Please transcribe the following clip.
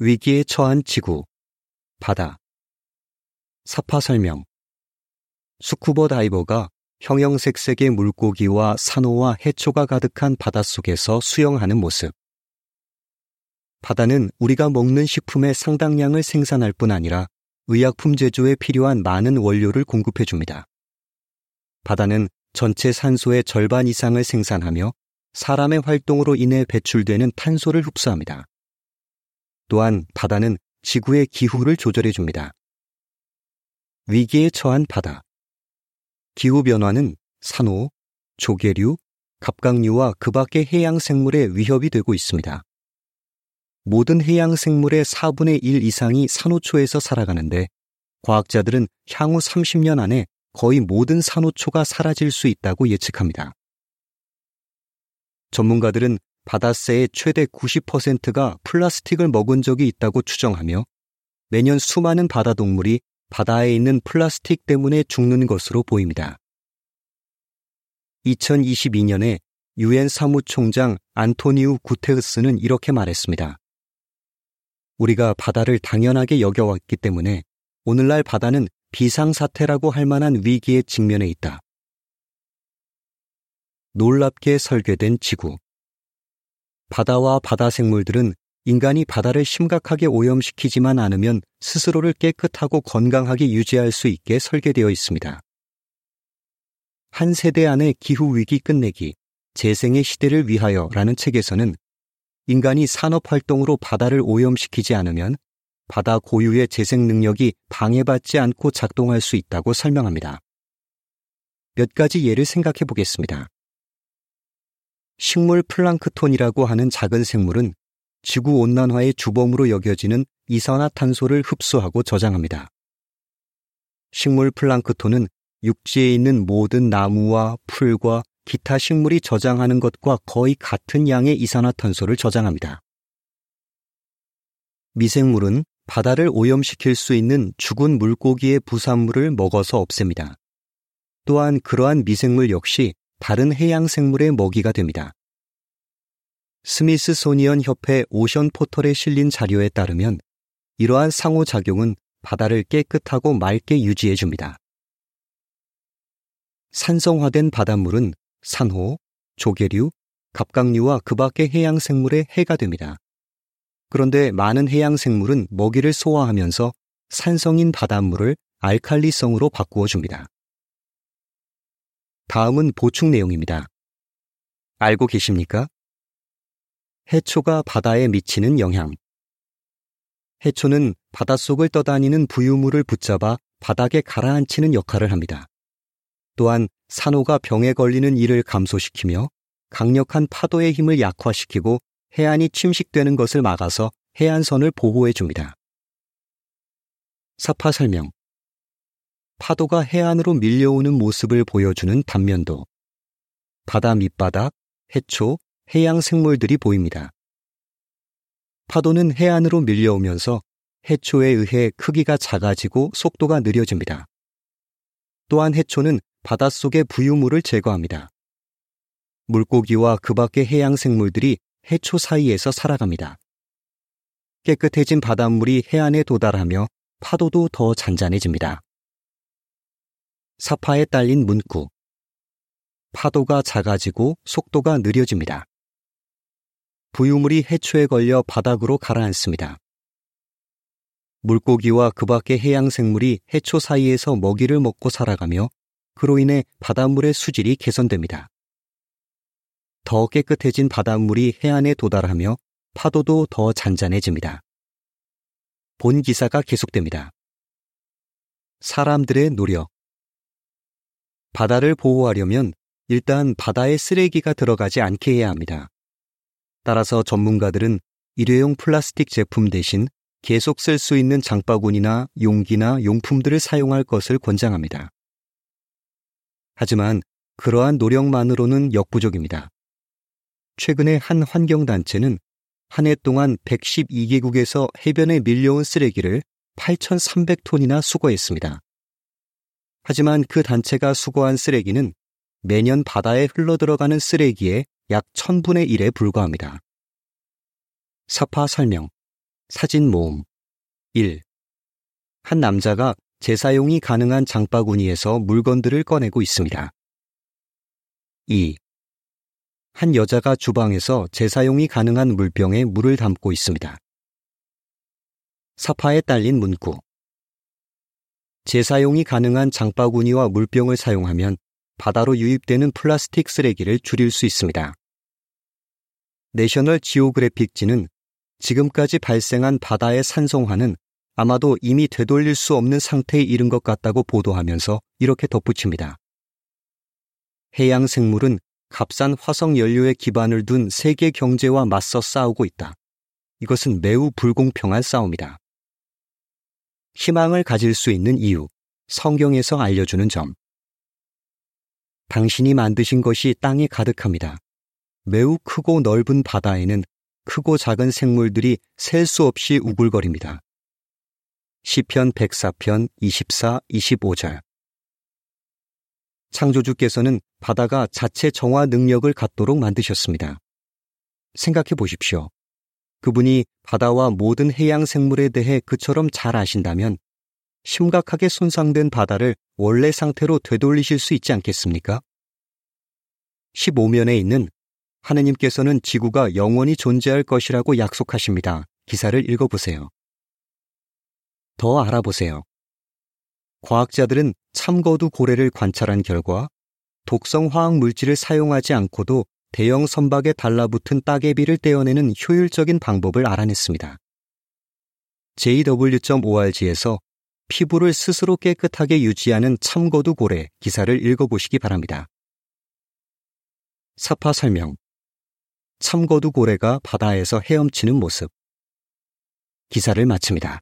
위기에 처한 지구, 바다. 사파 설명. 스쿠버 다이버가 형형색색의 물고기와 산호와 해초가 가득한 바닷속에서 수영하는 모습. 바다는 우리가 먹는 식품의 상당량을 생산할 뿐 아니라 의약품 제조에 필요한 많은 원료를 공급해 줍니다. 바다는 전체 산소의 절반 이상을 생산하며 사람의 활동으로 인해 배출되는 탄소를 흡수합니다. 또한 바다는 지구의 기후를 조절해 줍니다. 위기에 처한 바다. 기후변화는 산호, 조개류, 갑각류와 그 밖의 해양 생물에 위협이 되고 있습니다. 모든 해양 생물의 4분의 1 이상이 산호초에서 살아가는데 과학자들은 향후 30년 안에 거의 모든 산호초가 사라질 수 있다고 예측합니다. 전문가들은 바다새의 최대 90%가 플라스틱을 먹은 적이 있다고 추정하며 매년 수많은 바다 동물이 바다에 있는 플라스틱 때문에 죽는 것으로 보입니다. 2022년에 유엔 사무총장 안토니우 구테흐스는 이렇게 말했습니다. 우리가 바다를 당연하게 여겨왔기 때문에 오늘날 바다는 비상사태라고 할 만한 위기에 직면해 있다. 놀랍게 설계된 지구. 바다와 바다 생물들은 인간이 바다를 심각하게 오염시키지만 않으면 스스로를 깨끗하고 건강하게 유지할 수 있게 설계되어 있습니다. 한 세대 안에 기후위기 끝내기, 재생의 시대를 위하여 라는 책에서는 인간이 산업활동으로 바다를 오염시키지 않으면 바다 고유의 재생 능력이 방해받지 않고 작동할 수 있다고 설명합니다. 몇 가지 예를 생각해 보겠습니다. 식물 플랑크톤이라고 하는 작은 생물은 지구 온난화의 주범으로 여겨지는 이산화탄소를 흡수하고 저장합니다. 식물 플랑크톤은 육지에 있는 모든 나무와 풀과 기타 식물이 저장하는 것과 거의 같은 양의 이산화탄소를 저장합니다. 미생물은 바다를 오염시킬 수 있는 죽은 물고기의 부산물을 먹어서 없앱니다. 또한 그러한 미생물 역시 다른 해양 생물의 먹이가 됩니다. 스미스 소니언 협회 오션 포털에 실린 자료에 따르면 이러한 상호작용은 바다를 깨끗하고 맑게 유지해 줍니다. 산성화된 바닷물은 산호, 조개류, 갑각류와 그 밖의 해양 생물의 해가 됩니다. 그런데 많은 해양 생물은 먹이를 소화하면서 산성인 바닷물을 알칼리성으로 바꾸어 줍니다. 다음은 보충 내용입니다. 알고 계십니까? 해초가 바다에 미치는 영향. 해초는 바닷속을 떠다니는 부유물을 붙잡아 바닥에 가라앉히는 역할을 합니다. 또한 산호가 병에 걸리는 일을 감소시키며 강력한 파도의 힘을 약화시키고 해안이 침식되는 것을 막아서 해안선을 보호해 줍니다. 사파 설명. 파도가 해안으로 밀려오는 모습을 보여주는 단면도. 바다 밑바닥, 해초, 해양 생물들이 보입니다. 파도는 해안으로 밀려오면서 해초에 의해 크기가 작아지고 속도가 느려집니다. 또한 해초는 바닷속의 부유물을 제거합니다. 물고기와 그 밖의 해양 생물들이 해초 사이에서 살아갑니다. 깨끗해진 바닷물이 해안에 도달하며 파도도 더 잔잔해집니다. 사파에 딸린 문구. 파도가 작아지고 속도가 느려집니다. 부유물이 해초에 걸려 바닥으로 가라앉습니다. 물고기와 그 밖의 해양 생물이 해초 사이에서 먹이를 먹고 살아가며 그로 인해 바닷물의 수질이 개선됩니다. 더 깨끗해진 바닷물이 해안에 도달하며 파도도 더 잔잔해집니다. 본 기사가 계속됩니다. 사람들의 노력. 바다를 보호하려면 일단 바다에 쓰레기가 들어가지 않게 해야 합니다. 따라서 전문가들은 일회용 플라스틱 제품 대신 계속 쓸 수 있는 장바구니나 용기나 용품들을 사용할 것을 권장합니다. 하지만 그러한 노력만으로는 역부족입니다. 최근에 한 환경단체는 한 해 동안 112개국에서 해변에 밀려온 쓰레기를 8,300톤이나 수거했습니다. 하지만 그 단체가 수거한 쓰레기는 매년 바다에 흘러들어가는 쓰레기의 약 1000분의 1에 불과합니다. 사파 설명. 사진 모음 1. 한 남자가 재사용이 가능한 장바구니에서 물건들을 꺼내고 있습니다. 2. 한 여자가 주방에서 재사용이 가능한 물병에 물을 담고 있습니다. 사파에 딸린 문구. 재사용이 가능한 장바구니와 물병을 사용하면 바다로 유입되는 플라스틱 쓰레기를 줄일 수 있습니다. 내셔널 지오그래픽지는 지금까지 발생한 바다의 산성화는 아마도 이미 되돌릴 수 없는 상태에 이른 것 같다고 보도하면서 이렇게 덧붙입니다. 해양 생물은 값싼 화석 연료에 기반을 둔 세계 경제와 맞서 싸우고 있다. 이것은 매우 불공평한 싸움이다. 희망을 가질 수 있는 이유, 성경에서 알려주는 점. 당신이 만드신 것이 땅에 가득합니다. 매우 크고 넓은 바다에는 크고 작은 생물들이 셀 수 없이 우글거립니다. 시편 104편 24, 25절. 창조주께서는 바다가 자체 정화 능력을 갖도록 만드셨습니다. 생각해 보십시오. 그분이 바다와 모든 해양 생물에 대해 그처럼 잘 아신다면 심각하게 손상된 바다를 원래 상태로 되돌리실 수 있지 않겠습니까? 15면에 있는 하느님께서는 지구가 영원히 존재할 것이라고 약속하십니다. 기사를 읽어보세요. 더 알아보세요. 과학자들은 참거두 고래를 관찰한 결과 독성 화학 물질을 사용하지 않고도 대형 선박에 달라붙은 따개비를 떼어내는 효율적인 방법을 알아냈습니다. jw.org에서 피부를 스스로 깨끗하게 유지하는 참거두 고래 기사를 읽어보시기 바랍니다. 사파 설명 참거두 고래가 바다에서 헤엄치는 모습 기사를 마칩니다.